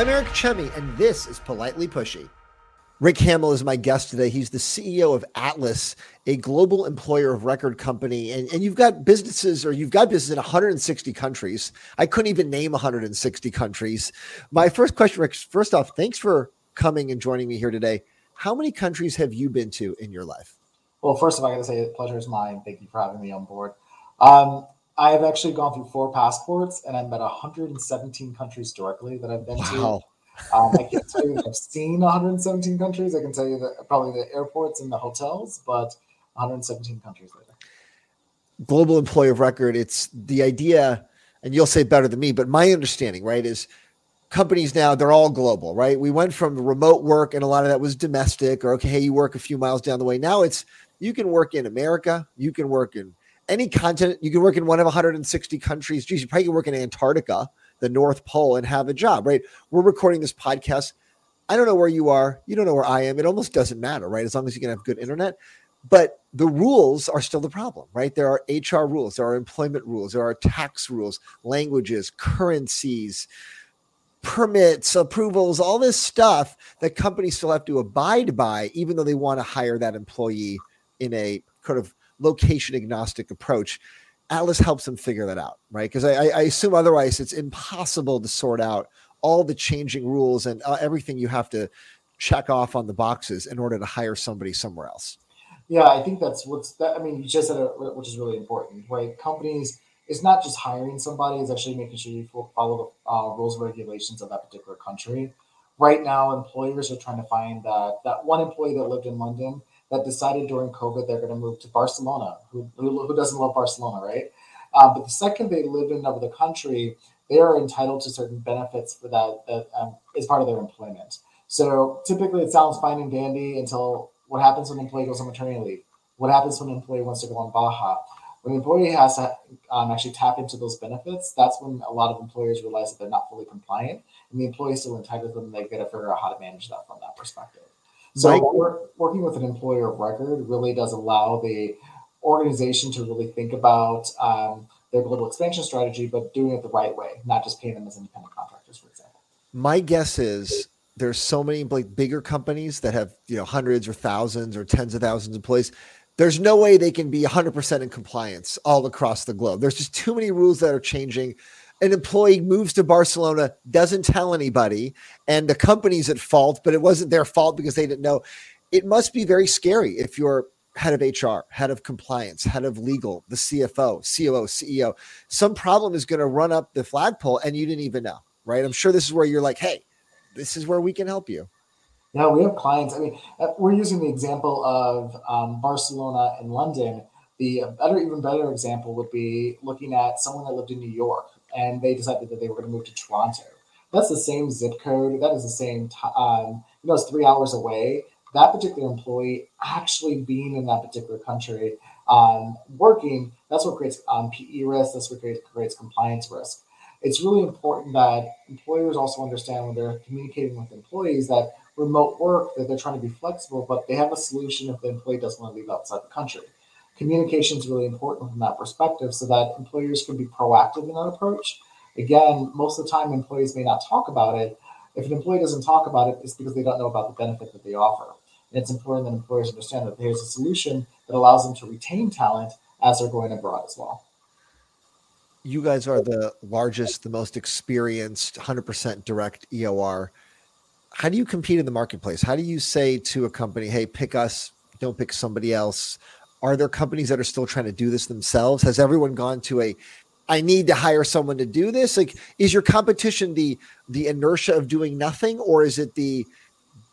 I'm Eric Chemi, and this is Politely Pushy. Rick Hammell is my guest today. He's the CEO of Atlas, a global employer of record company. And, and you've got businesses or you've got business in 160 countries. I couldn't even name 160 countries. My first question, Rick, first off, thanks for coming and joining me here today. How many countries have you been to in your life? Well, first of all, I got to say, the pleasure is mine. Thank you for having me on board. Um, I've actually gone through four passports and I've met 117 countries directly that I've been wow. to. Um, I can't tell you that I've seen 117 countries. I can tell you that probably the airports and the hotels, but 117 countries later. Global employee of record. It's the idea, and you'll say better than me, but my understanding, right, is companies now they're all global, right? We went from remote work, and a lot of that was domestic, or okay, hey, you work a few miles down the way. Now it's you can work in America, you can work in any continent, you can work in one of 160 countries. Geez, you probably can work in Antarctica the North Pole and have a job, right? We're recording this podcast. I don't know where you are. You don't know where I am. It almost doesn't matter, right? As long as you can have good internet. But the rules are still the problem, right? There are HR rules, there are employment rules, there are tax rules, languages, currencies, permits, approvals, all this stuff that companies still have to abide by, even though they want to hire that employee in a kind of location agnostic approach. Atlas helps them figure that out, right? Because I, I, assume otherwise it's impossible to sort out all the changing rules and uh, everything you have to check off on the boxes in order to hire somebody somewhere else. Yeah, I think that's what's that. I mean, you just said it, which is really important, right? Companies, it's not just hiring somebody; it's actually making sure you follow the uh, rules and regulations of that particular country. Right now, employers are trying to find that that one employee that lived in London that decided during COVID they're going to move to Barcelona. Who, who, who doesn't love Barcelona, right? Uh, but the second they live in another country, they are entitled to certain benefits for that, that um, part of their employment. So typically it sounds fine and dandy until what happens when an employee goes on maternity leave? What happens when an employee wants to go on Baja? When an employee has to um, actually tap into those benefits, that's when a lot of employers realize that they're not fully compliant, and the employee is still entitled to them. They've got to figure out how to manage that from that perspective. So working with an employer of record really does allow the organization to really think about um, their global expansion strategy, but doing it the right way, not just paying them as independent contractors, for example. My guess is there's so many like bigger companies that have you know hundreds or thousands or tens of thousands of employees. There's no way they can be 100% in compliance all across the globe. There's just too many rules that are changing an employee moves to Barcelona, doesn't tell anybody, and the company's at fault, but it wasn't their fault because they didn't know. It must be very scary if you're head of HR, head of compliance, head of legal, the CFO, COO, CEO. Some problem is going to run up the flagpole and you didn't even know, right? I'm sure this is where you're like, hey, this is where we can help you. Yeah, we have clients. I mean, uh, we're using the example of um, Barcelona and London. The better, even better example would be looking at someone that lived in New York and they decided that they were going to move to Toronto. That's the same zip code. That is the same time. Um, you know, it's three hours away. That particular employee actually being in that particular country um, working, that's what creates um, PE risk. That's what creates, creates compliance risk. It's really important that employers also understand when they're communicating with employees that remote work, that they're trying to be flexible, but they have a solution if the employee doesn't want to leave outside the country communication is really important from that perspective so that employers can be proactive in that approach. Again, most of the time, employees may not talk about it. If an employee doesn't talk about it, it's because they don't know about the benefit that they offer. And it's important that employers understand that there's a solution that allows them to retain talent as they're going abroad as well. You guys are the largest, the most experienced 100% direct EOR. How do you compete in the marketplace? How do you say to a company, hey, pick us, don't pick somebody else? Are there companies that are still trying to do this themselves? Has everyone gone to a I need to hire someone to do this? Like is your competition the the inertia of doing nothing or is it the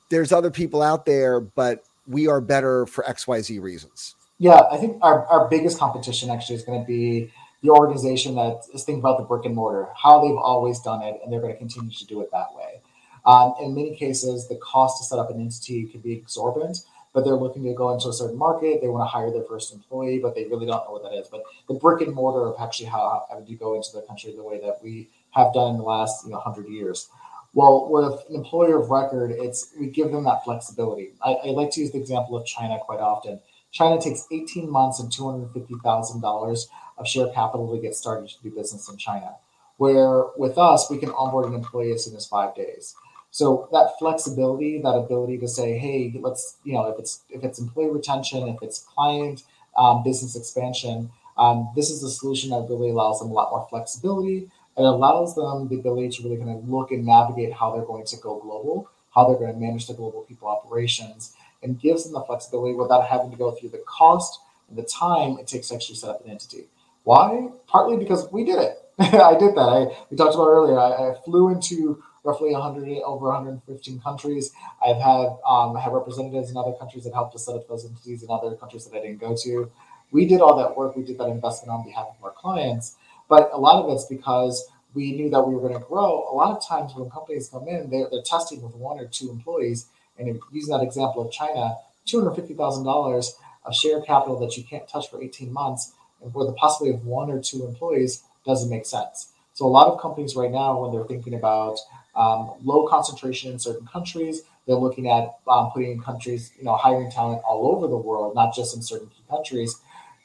there's other people out there but we are better for XYZ reasons? Yeah, I think our, our biggest competition actually is going to be the organization that is thinking about the brick and mortar, how they've always done it, and they're going to continue to do it that way. Um, in many cases, the cost to set up an entity can be exorbitant but they're looking to go into a certain market. They want to hire their first employee, but they really don't know what that is. But the brick and mortar of actually how, how you go into the country the way that we have done in the last you know hundred years. Well, with an employer of record, it's we give them that flexibility. I, I like to use the example of China quite often. China takes 18 months and $250,000 of share capital to get started to do business in China. Where with us, we can onboard an employee as soon as five days. So that flexibility, that ability to say, hey, let's, you know, if it's if it's employee retention, if it's client um, business expansion, um, this is a solution that really allows them a lot more flexibility. It allows them the ability to really kind of look and navigate how they're going to go global, how they're going to manage the global people operations, and gives them the flexibility without having to go through the cost and the time it takes to actually set up an entity. Why? Partly because we did it. I did that. I we talked about earlier. I, I, flew into roughly 100 over 115 countries. I've had um, I have representatives in other countries that helped us set up those entities in other countries that I didn't go to. We did all that work. We did that investment on behalf of our clients. But a lot of it's because we knew that we were going to grow. A lot of times when companies come in, they're, they're testing with one or two employees. And using that example of China, $250,000 of share capital that you can't touch for 18 months and for the possibility of one or two employees doesn't make sense. So a lot of companies right now, when they're thinking about um, low concentration in certain countries, they're looking at um, putting in countries, you know, hiring talent all over the world, not just in certain key countries.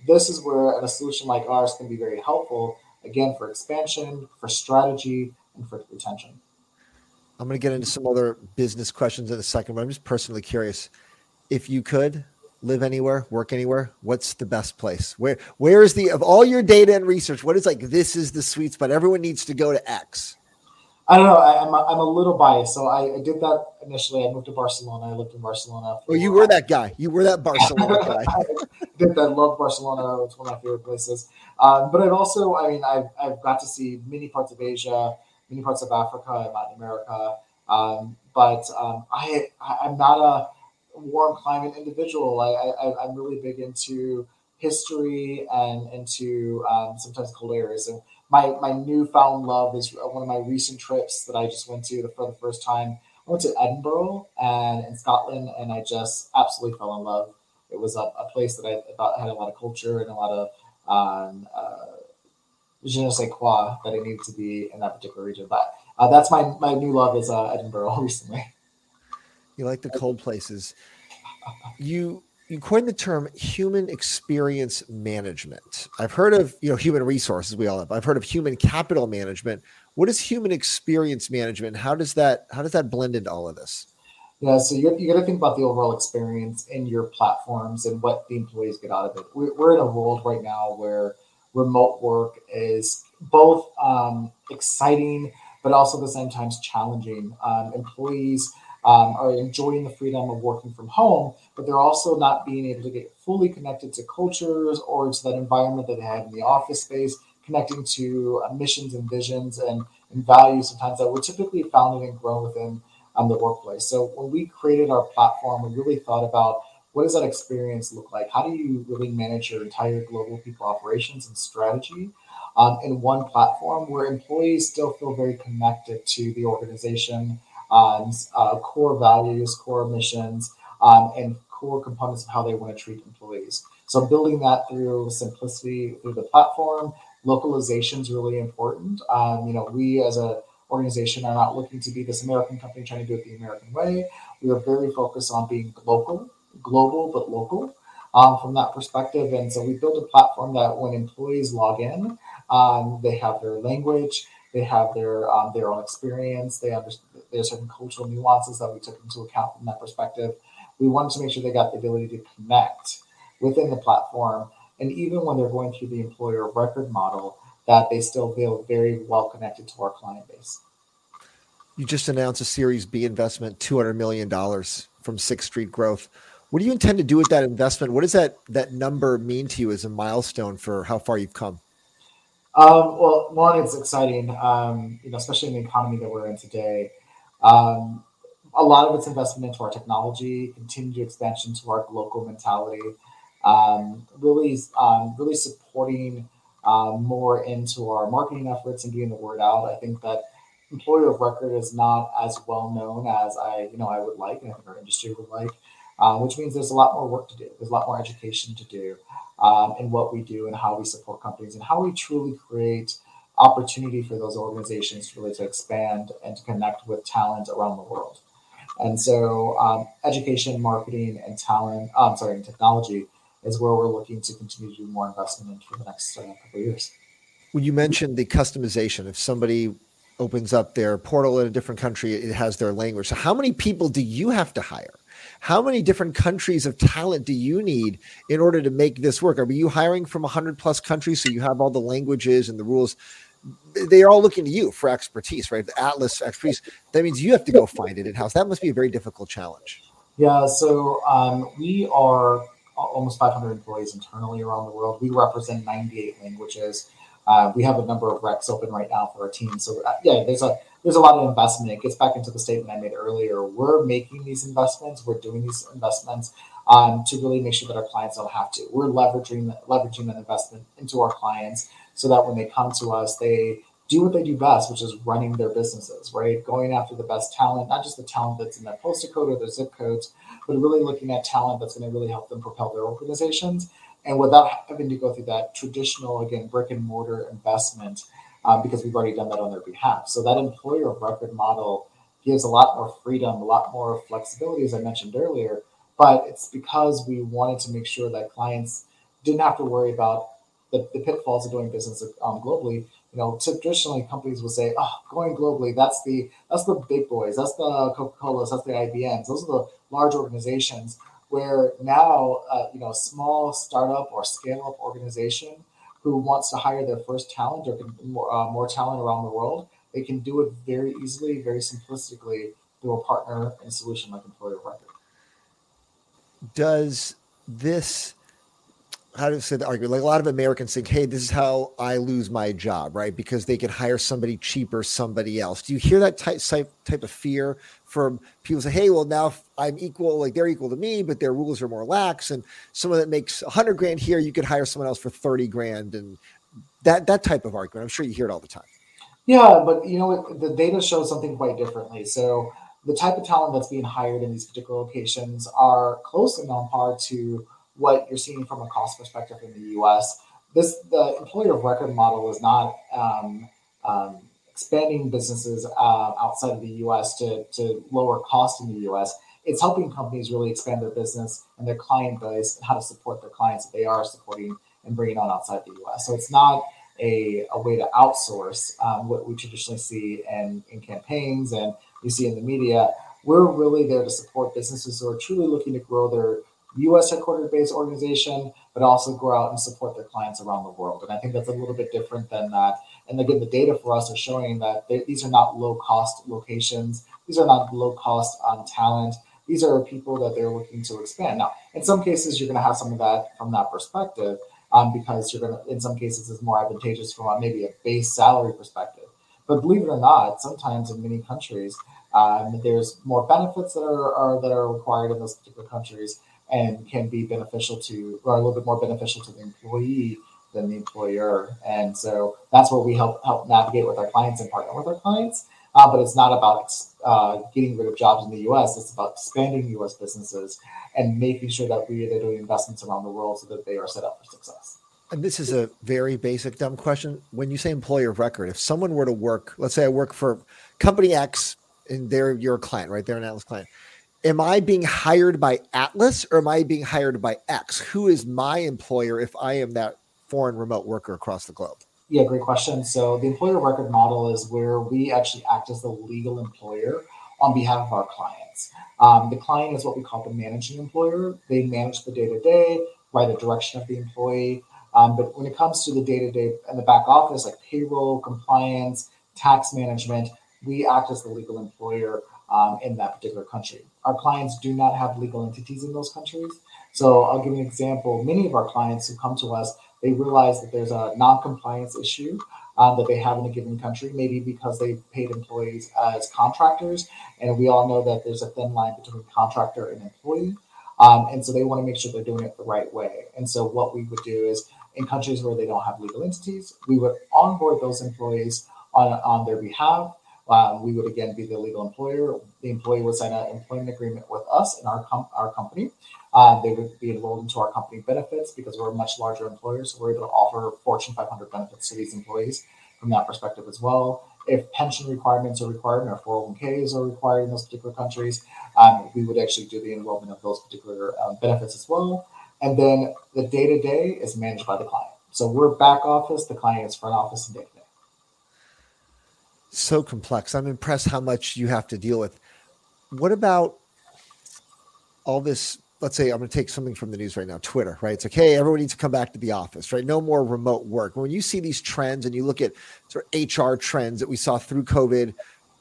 This is where a solution like ours can be very helpful, again, for expansion, for strategy, and for retention. I'm going to get into some other business questions in a second, but I'm just personally curious. If you could live anywhere, work anywhere, what's the best place? Where where is the of all your data and research? What is like this is the sweet spot? Everyone needs to go to X. I don't know. I, am a, I'm a little biased. So I, I, did that initially. I moved to Barcelona. I lived in Barcelona. oh, you were that guy. You were that Barcelona guy. I did that. Love Barcelona. It's one of my favorite places. Um, but I've also, I mean, I've, I've got to see many parts of Asia, many parts of Africa and Latin America. Um, but um, I, I'm not a warm climate individual. I, I, I'm really big into history and into um, sometimes cold areas. And my my newfound love is one of my recent trips that I just went to for the first time. I went to Edinburgh and in Scotland, and I just absolutely fell in love. It was a, a place that I thought had a lot of culture and a lot of um, uh, je ne sais quoi that it needed to be in that particular region. But uh, that's my my new love is uh, Edinburgh recently. You like the cold places. You you coined the term human experience management. I've heard of you know human resources. We all have. I've heard of human capital management. What is human experience management? How does that how does that blend into all of this? Yeah, so you, you got to think about the overall experience in your platforms and what the employees get out of it. We're, we're in a world right now where remote work is both um, exciting, but also at the same time challenging. Um, employees um, are enjoying the freedom of working from home, but they're also not being able to get fully connected to cultures or to that environment that they had in the office space, connecting to uh, missions and visions and, and values sometimes that were typically founded and grown within um, the workplace. So when we created our platform, we really thought about what does that experience look like? How do you really manage your entire global people operations and strategy um, in one platform where employees still feel very connected to the organization? On uh, core values, core missions, um, and core components of how they want to treat employees. So building that through simplicity through the platform, localization is really important. Um, you know, we as a organization are not looking to be this American company trying to do it the American way. We are very focused on being local, global but local um, from that perspective. And so we built a platform that when employees log in, um, they have their language, they have their um, their own experience. They understand there's certain cultural nuances that we took into account from that perspective. We wanted to make sure they got the ability to connect within the platform, and even when they're going through the employer record model, that they still feel very well connected to our client base. You just announced a Series B investment, two hundred million dollars from Sixth Street Growth. What do you intend to do with that investment? What does that that number mean to you as a milestone for how far you've come? Um, well, one, it's exciting, um, you know, especially in the economy that we're in today. Um, a lot of it's investment into our technology, continued expansion to our local mentality, um, really, um, really supporting uh, more into our marketing efforts and getting the word out. I think that employer of record is not as well known as I, you know, I would like, and I think our industry would like, uh, which means there's a lot more work to do. There's a lot more education to do um, in what we do and how we support companies and how we truly create opportunity for those organizations really to expand and to connect with talent around the world. And so, um, education, marketing, and talent, uh, I'm sorry, and technology is where we're looking to continue to do more investment in for the next uh, couple of years. when you mentioned the customization, if somebody opens up their portal in a different country, it has their language. So, how many people do you have to hire? How many different countries of talent do you need in order to make this work? Are you hiring from 100 plus countries so you have all the languages and the rules? They are all looking to you for expertise, right? The Atlas expertise. That means you have to go find it in house. That must be a very difficult challenge. Yeah. So um, we are almost 500 employees internally around the world. We represent 98 languages. Uh, we have a number of recs open right now for our team. So uh, yeah, there's a there's a lot of investment. It gets back into the statement I made earlier. We're making these investments. We're doing these investments um, to really make sure that our clients don't have to. We're leveraging leveraging that investment into our clients so that when they come to us, they do what they do best, which is running their businesses, right? Going after the best talent, not just the talent that's in their postal code or their zip codes, but really looking at talent that's going to really help them propel their organizations and without having to go through that traditional, again, brick and mortar investment, um, because we've already done that on their behalf. So that employer of record model gives a lot more freedom, a lot more flexibility, as I mentioned earlier. But it's because we wanted to make sure that clients didn't have to worry about the, the pitfalls of doing business um, globally. You know, traditionally companies would say, "Oh, going globally, that's the that's the big boys, that's the Coca Colas, that's the IBMs, those are the large organizations." Where now uh, you know small startup or scale up organization who wants to hire their first talent or more, uh, more talent around the world they can do it very easily very simplistically through a partner and solution like employer record. Does this how to say the argument? Like a lot of Americans think, hey, this is how I lose my job, right? Because they can hire somebody cheaper, somebody else. Do you hear that type type of fear from people say, hey, well, now I'm equal, like they're equal to me, but their rules are more lax, and someone that makes a hundred grand here, you could hire someone else for thirty grand, and that that type of argument. I'm sure you hear it all the time. Yeah, but you know, the data shows something quite differently. So the type of talent that's being hired in these particular locations are closely on par to what you're seeing from a cost perspective in the U.S. This the employer of record model is not um, um, expanding businesses uh, outside of the U.S. to to lower cost in the U.S. It's helping companies really expand their business and their client base and how to support their clients that they are supporting and bringing on outside the U.S. So it's not a, a way to outsource um, what we traditionally see in, in campaigns and you see in the media. We're really there to support businesses who are truly looking to grow their US headquartered based organization, but also go out and support their clients around the world. And I think that's a little bit different than that. And again, the data for us are showing that they, these are not low cost locations. These are not low cost um, talent. These are people that they're looking to expand. Now, in some cases, you're going to have some of that from that perspective um, because you're going to, in some cases, it's more advantageous from a, maybe a base salary perspective. But believe it or not, sometimes in many countries, um, there's more benefits that are, are that are required in those particular countries and can be beneficial to, or a little bit more beneficial to the employee than the employer. And so that's where we help help navigate with our clients and partner with our clients. Uh, but it's not about uh, getting rid of jobs in the U.S. It's about expanding U.S. businesses and making sure that we are doing investments around the world so that they are set up for success. And this is a very basic, dumb question. When you say employer of record, if someone were to work, let's say I work for company X, and they're your client, right? They're an Atlas client am I being hired by Atlas or am I being hired by X? Who is my employer if I am that foreign remote worker across the globe? Yeah, great question. So the employer record model is where we actually act as the legal employer on behalf of our clients. Um, the client is what we call the managing employer. They manage the day to day, write the direction of the employee. Um, but when it comes to the day to day and the back office, like payroll, compliance, tax management, we act as the legal employer um, in that particular country. Our clients do not have legal entities in those countries. So I'll give you an example. Many of our clients who come to us, they realize that there's a non-compliance issue um, that they have in a given country, maybe because they paid employees as contractors. And we all know that there's a thin line between contractor and employee. Um, and so they want to make sure they're doing it the right way. And so what we would do is in countries where they don't have legal entities, we would onboard those employees on, on their behalf um, we would again be the legal employer. The employee would sign an employment agreement with us and our com- our company. Um, they would be enrolled into our company benefits because we're a much larger employer, so we're able to offer Fortune 500 benefits to these employees from that perspective as well. If pension requirements are required and our 401ks are required in those particular countries, um, we would actually do the enrollment of those particular um, benefits as well. And then the day to day is managed by the client. So we're back office, the client is front office and day. So complex. I'm impressed how much you have to deal with. What about all this let's say I'm going to take something from the news right now, Twitter, right? It's like, hey, everyone needs to come back to the office, right? No more remote work. When you see these trends and you look at sort of HR trends that we saw through COVID,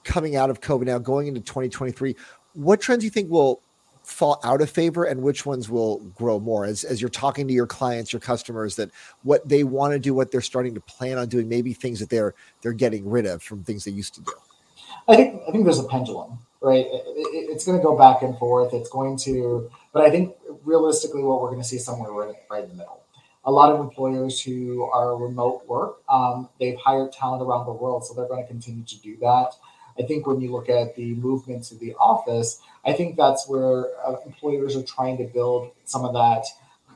coming out of COVID now, going into 2023, what trends do you think will fall out of favor and which ones will grow more as, as you're talking to your clients, your customers, that what they want to do, what they're starting to plan on doing, maybe things that they're they're getting rid of from things they used to do? I think I think there's a pendulum, right? It, it, it's going to go back and forth. It's going to but I think realistically, what we're going to see somewhere right, right in the middle. A lot of employers who are remote work, um, they've hired talent around the world, so they're going to continue to do that. I think when you look at the movement to the office, I think that's where uh, employers are trying to build some of that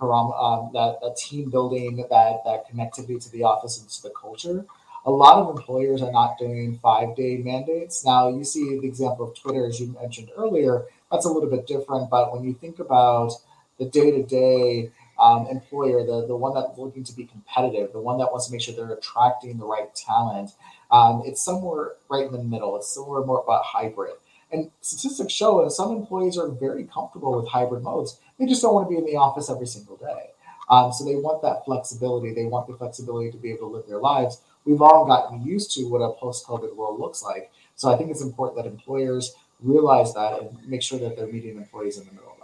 um, that, that team building, that that connectivity to the office and to the culture. A lot of employers are not doing five day mandates. Now, you see the example of Twitter, as you mentioned earlier that's a little bit different. But when you think about the day to day employer, the, the one that's looking to be competitive, the one that wants to make sure they're attracting the right talent, um, it's somewhere right in the middle. It's somewhere more about hybrid. And statistics show that some employees are very comfortable with hybrid modes. They just don't want to be in the office every single day. Um, so they want that flexibility. They want the flexibility to be able to live their lives. We've all gotten used to what a post COVID world looks like. So I think it's important that employers realize that and make sure that they're meeting employees in the middle.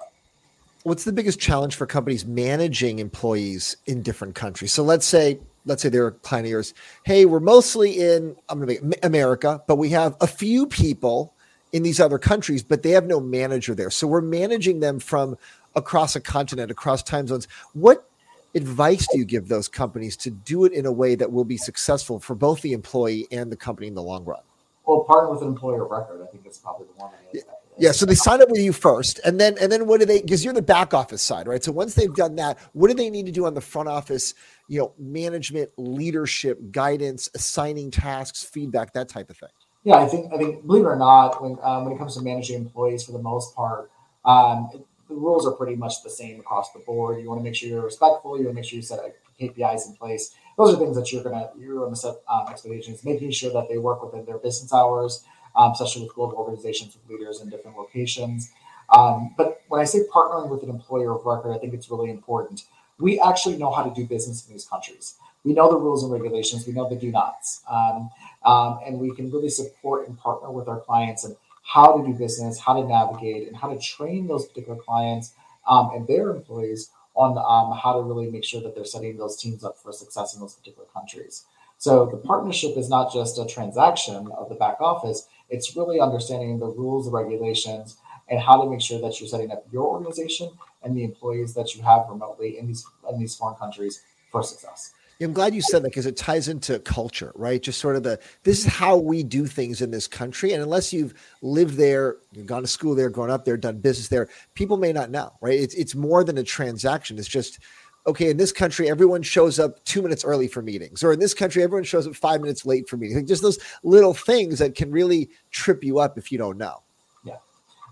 What's the biggest challenge for companies managing employees in different countries? So let's say let's say they're a client of yours. Hey, we're mostly in I'm going to make America, but we have a few people in these other countries, but they have no manager there. So we're managing them from across a continent, across time zones. What advice do you give those companies to do it in a way that will be successful for both the employee and the company in the long run? Well, partner with an employer record, I think that's probably the one. Yeah. Yeah, so they sign up with you first, and then and then what do they? Because you're the back office side, right? So once they've done that, what do they need to do on the front office? You know, management, leadership, guidance, assigning tasks, feedback, that type of thing. Yeah, I think I think believe it or not, when um, when it comes to managing employees, for the most part, um, the rules are pretty much the same across the board. You want to make sure you're respectful. You want to make sure you set KPIs in place those are things that you're gonna you're gonna set um, expectations, making sure that they work within their business hours, um, especially with global organizations with leaders in different locations. Um, but when I say partnering with an employer of record, I think it's really important. We actually know how to do business in these countries. We know the rules and regulations. We know the do nots, um, um, and we can really support and partner with our clients and how to do business, how to navigate, and how to train those particular clients um, and their employees on um, how to really make sure that they're setting those teams up for success in those particular countries. So the partnership is not just a transaction of the back office, it's really understanding the rules, the regulations, and how to make sure that you're setting up your organization and the employees that you have remotely in these in these foreign countries for success. I'm glad you said that because it ties into culture, right? Just sort of the this is how we do things in this country. And unless you've lived there, you've gone to school there, grown up there, done business there, people may not know, right? It's it's more than a transaction. It's just okay, in this country, everyone shows up two minutes early for meetings, or in this country, everyone shows up five minutes late for meetings. just those little things that can really trip you up if you don't know. Yeah,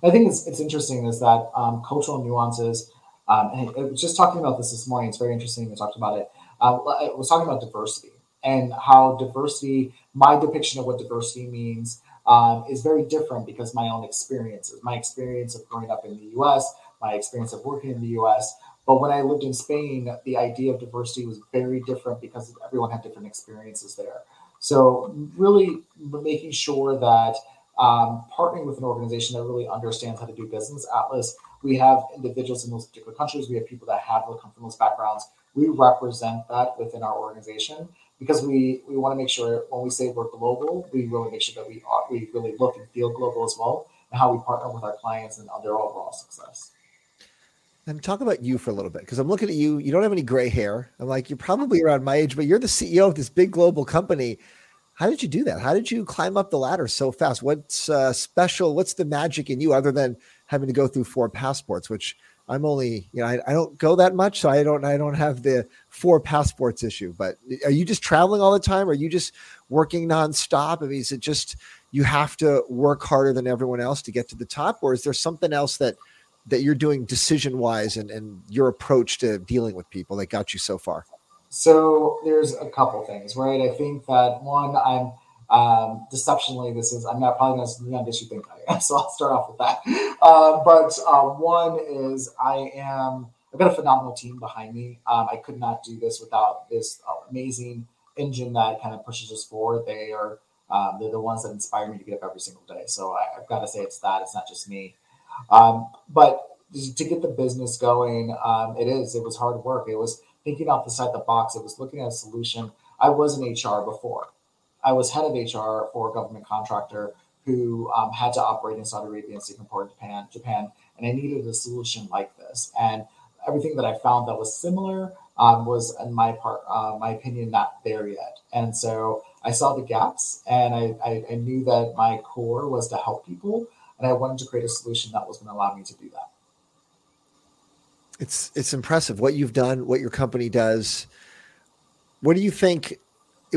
I think it's, it's interesting is that um, cultural nuances. Um, and just talking about this this morning. It's very interesting. We talked about it uh, I was talking about diversity and how diversity, my depiction of what diversity means, um, is very different because my own experiences, my experience of growing up in the US, my experience of working in the US. But when I lived in Spain, the idea of diversity was very different because everyone had different experiences there. So, really making sure that um, partnering with an organization that really understands how to do business. Atlas, we have individuals in those particular countries, we have people that have come from those backgrounds we represent that within our organization because we we want to make sure when we say we're global, we really make sure that we are we really look and feel global as well, and how we partner with our clients and their overall success. And talk about you for a little bit because I'm looking at you. You don't have any gray hair. I'm like, you're probably around my age, but you're the CEO of this big global company. How did you do that? How did you climb up the ladder so fast? What's uh, special? What's the magic in you other than having to go through four passports, which I'm only, you know, I, I, don't go that much, so I don't, I don't have the four passports issue. But are you just traveling all the time? Are you just working nonstop? I mean, is it just you have to work harder than everyone else to get to the top, or is there something else that that you're doing decision wise and and your approach to dealing with people that got you so far? So there's a couple things, right? I think that one, I'm um, deceptionally, this is I'm not probably not as young as you think I am, so I'll start off with that. Uh, but uh, one is I am I've got a phenomenal team behind me. Um, I could not do this without this amazing engine that kind of pushes us forward. They are um, they're the ones that inspire me to get up every single day. So I, have got to say it's that. It's not just me. Um, but to get the business going, um, it is. It was hard work. It was thinking off the side of the box. It was looking at a solution. I was in HR before. I was head of HR for a government contractor who um, had to operate in Saudi Arabia and Singapore and Japan, Japan, and I needed a solution like this. And everything that I found that was similar um, was, in my part, uh, my opinion, not there yet. And so I saw the gaps, and I, I, I knew that my core was to help people, and I wanted to create a solution that was going to allow me to do that. It's it's impressive what you've done, what your company does. What do you think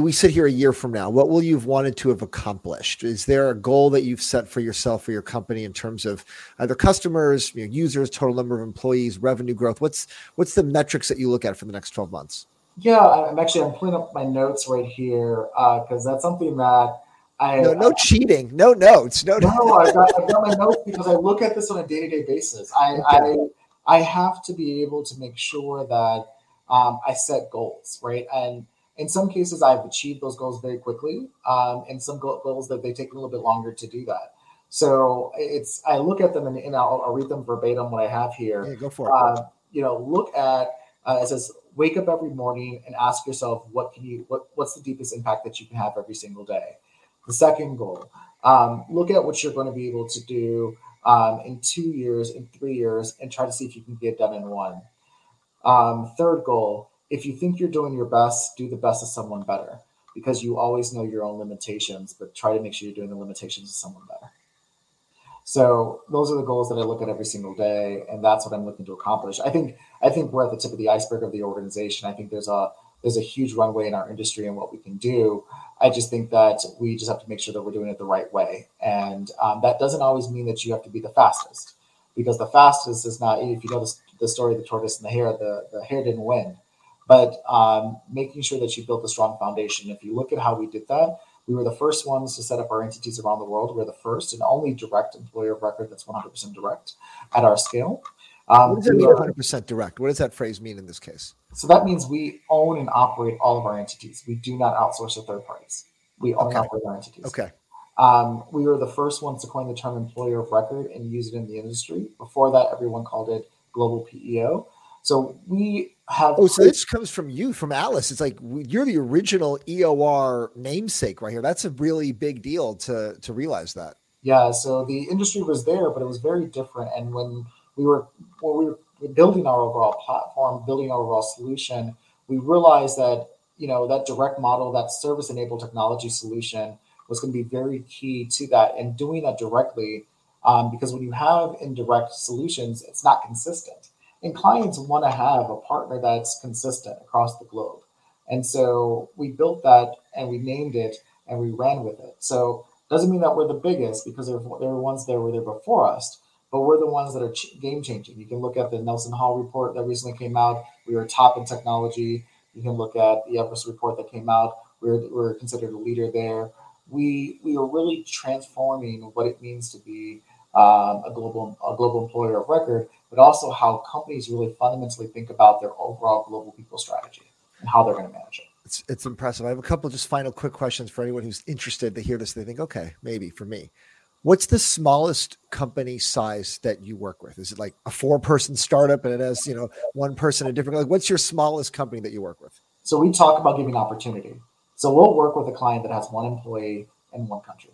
we sit here a year from now, what will you've wanted to have accomplished? Is there a goal that you've set for yourself or your company in terms of either customers, you know, users, total number of employees, revenue growth? What's what's the metrics that you look at for the next 12 months? Yeah, I'm actually I'm pulling up my notes right here because uh, that's something that I no no cheating, no notes, no. No, I've got, I've got my notes because I look at this on a day to day basis. I, okay. I I have to be able to make sure that um, I set goals, right? And in some cases, I've achieved those goals very quickly. Um, and some goals that they take a little bit longer to do that. So it's I look at them and, and I'll, I'll, read them verbatim what I have here. Yeah, go for it. Uh, you know, look at uh, it says wake up every morning and ask yourself what can you what what's the deepest impact that you can have every single day. The second goal, um, look at what you're going to be able to do um, in two years, in three years, and try to see if you can get done in one. Um, third goal, if you think you're doing your best, do the best of someone better because you always know your own limitations, but try to make sure you're doing the limitations of someone better. So those are the goals that I look at every single day, and that's what I'm looking to accomplish. I think I think we're at the tip of the iceberg of the organization. I think there's a there's a huge runway in our industry and what we can do. I just think that we just have to make sure that we're doing it the right way, and um, that doesn't always mean that you have to be the fastest, because the fastest is not. If you know the, the story of the tortoise and the hare, the the hare didn't win but um, making sure that you built a strong foundation. If you look at how we did that, we were the first ones to set up our entities around the world. We're the first and only direct employer of record that's 100% direct at our scale. Um, what does that mean, 100% direct? What does that phrase mean in this case? So that means we own and operate all of our entities. We do not outsource to third parties. We own okay. and operate our entities. Okay. Um, we were the first ones to coin the term employer of record and use it in the industry. Before that, everyone called it global PEO. So we have. Oh, so this comes from you, from Atlas. It's like you're the original EOR namesake right here. That's a really big deal to to realize that. Yeah. So the industry was there, but it was very different. And when we were when we were building our overall platform, building our overall solution, we realized that you know that direct model, that service enabled technology solution, was going to be very key to that. And doing that directly, um, because when you have indirect solutions, it's not consistent and clients want to have a partner that's consistent across the globe. And so we built that and we named it and we ran with it. So doesn't mean that we're the biggest because there, there were ones that were there before us, but we're the ones that are ch- game changing. You can look at the Nelson Hall report that recently came out. We were top in technology. You can look at the Everest report that came out. We we're, we we're considered a leader there. We we are really transforming what it means to be um, a global a global employer of record but also how companies really fundamentally think about their overall global people strategy and how they're going to manage it. It's, it's impressive. I have a couple just final quick questions for anyone who's interested to hear this. They think, okay, maybe for me. What's the smallest company size that you work with? Is it like a four person startup and it has, you know, one person a different like what's your smallest company that you work with? So we talk about giving opportunity. So we'll work with a client that has one employee in one country.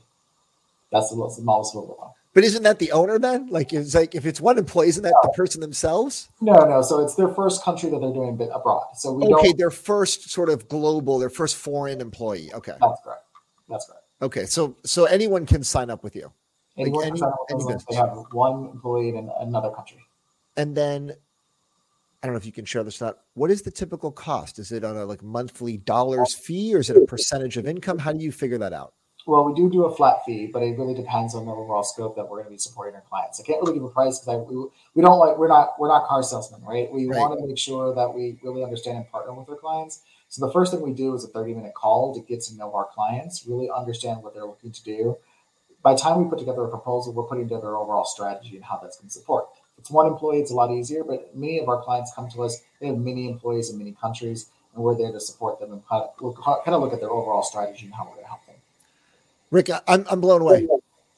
That's the smallest we'll go. But isn't that the owner then? Like it's like if it's one employee, isn't that no. the person themselves? No, no. So it's their first country that they're doing abroad. So we okay, their first sort of global, their first foreign employee. Okay, that's correct. That's correct. Okay, so so anyone can sign up with you. Anyone like any, can sign up They have one employee in another country. And then I don't know if you can share this or not. What is the typical cost? Is it on a like monthly dollars fee or is it a percentage of income? How do you figure that out? Well, we do do a flat fee, but it really depends on the overall scope that we're going to be supporting our clients. I can't really give a price because we, we don't like we're not we're not car salesmen, right? We right. want to make sure that we really understand and partner with our clients. So the first thing we do is a 30 minute call to get to know our clients, really understand what they're looking to do. By the time we put together a proposal, we're putting together our overall strategy and how that's going to support. If it's one employee, it's a lot easier, but many of our clients come to us, they have many employees in many countries, and we're there to support them and kind of look at their overall strategy and how we're going to help them. Rick, I'm, I'm blown away.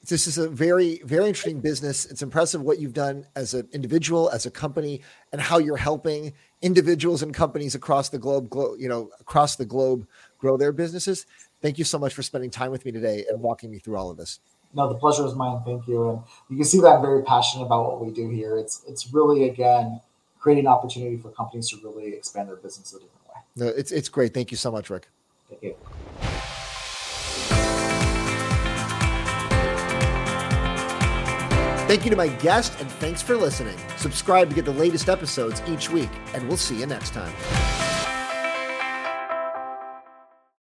This is a very, very interesting business. It's impressive what you've done as an individual, as a company, and how you're helping individuals and companies across the globe, glo- you know, across the globe grow their businesses. Thank you so much for spending time with me today and walking me through all of this. No, the pleasure is mine. Thank you. And you can see that I'm very passionate about what we do here. It's it's really again creating opportunity for companies to really expand their business a different way. No, it's it's great. Thank you so much, Rick. Thank you. Thank you to my guest, and thanks for listening. Subscribe to get the latest episodes each week, and we'll see you next time.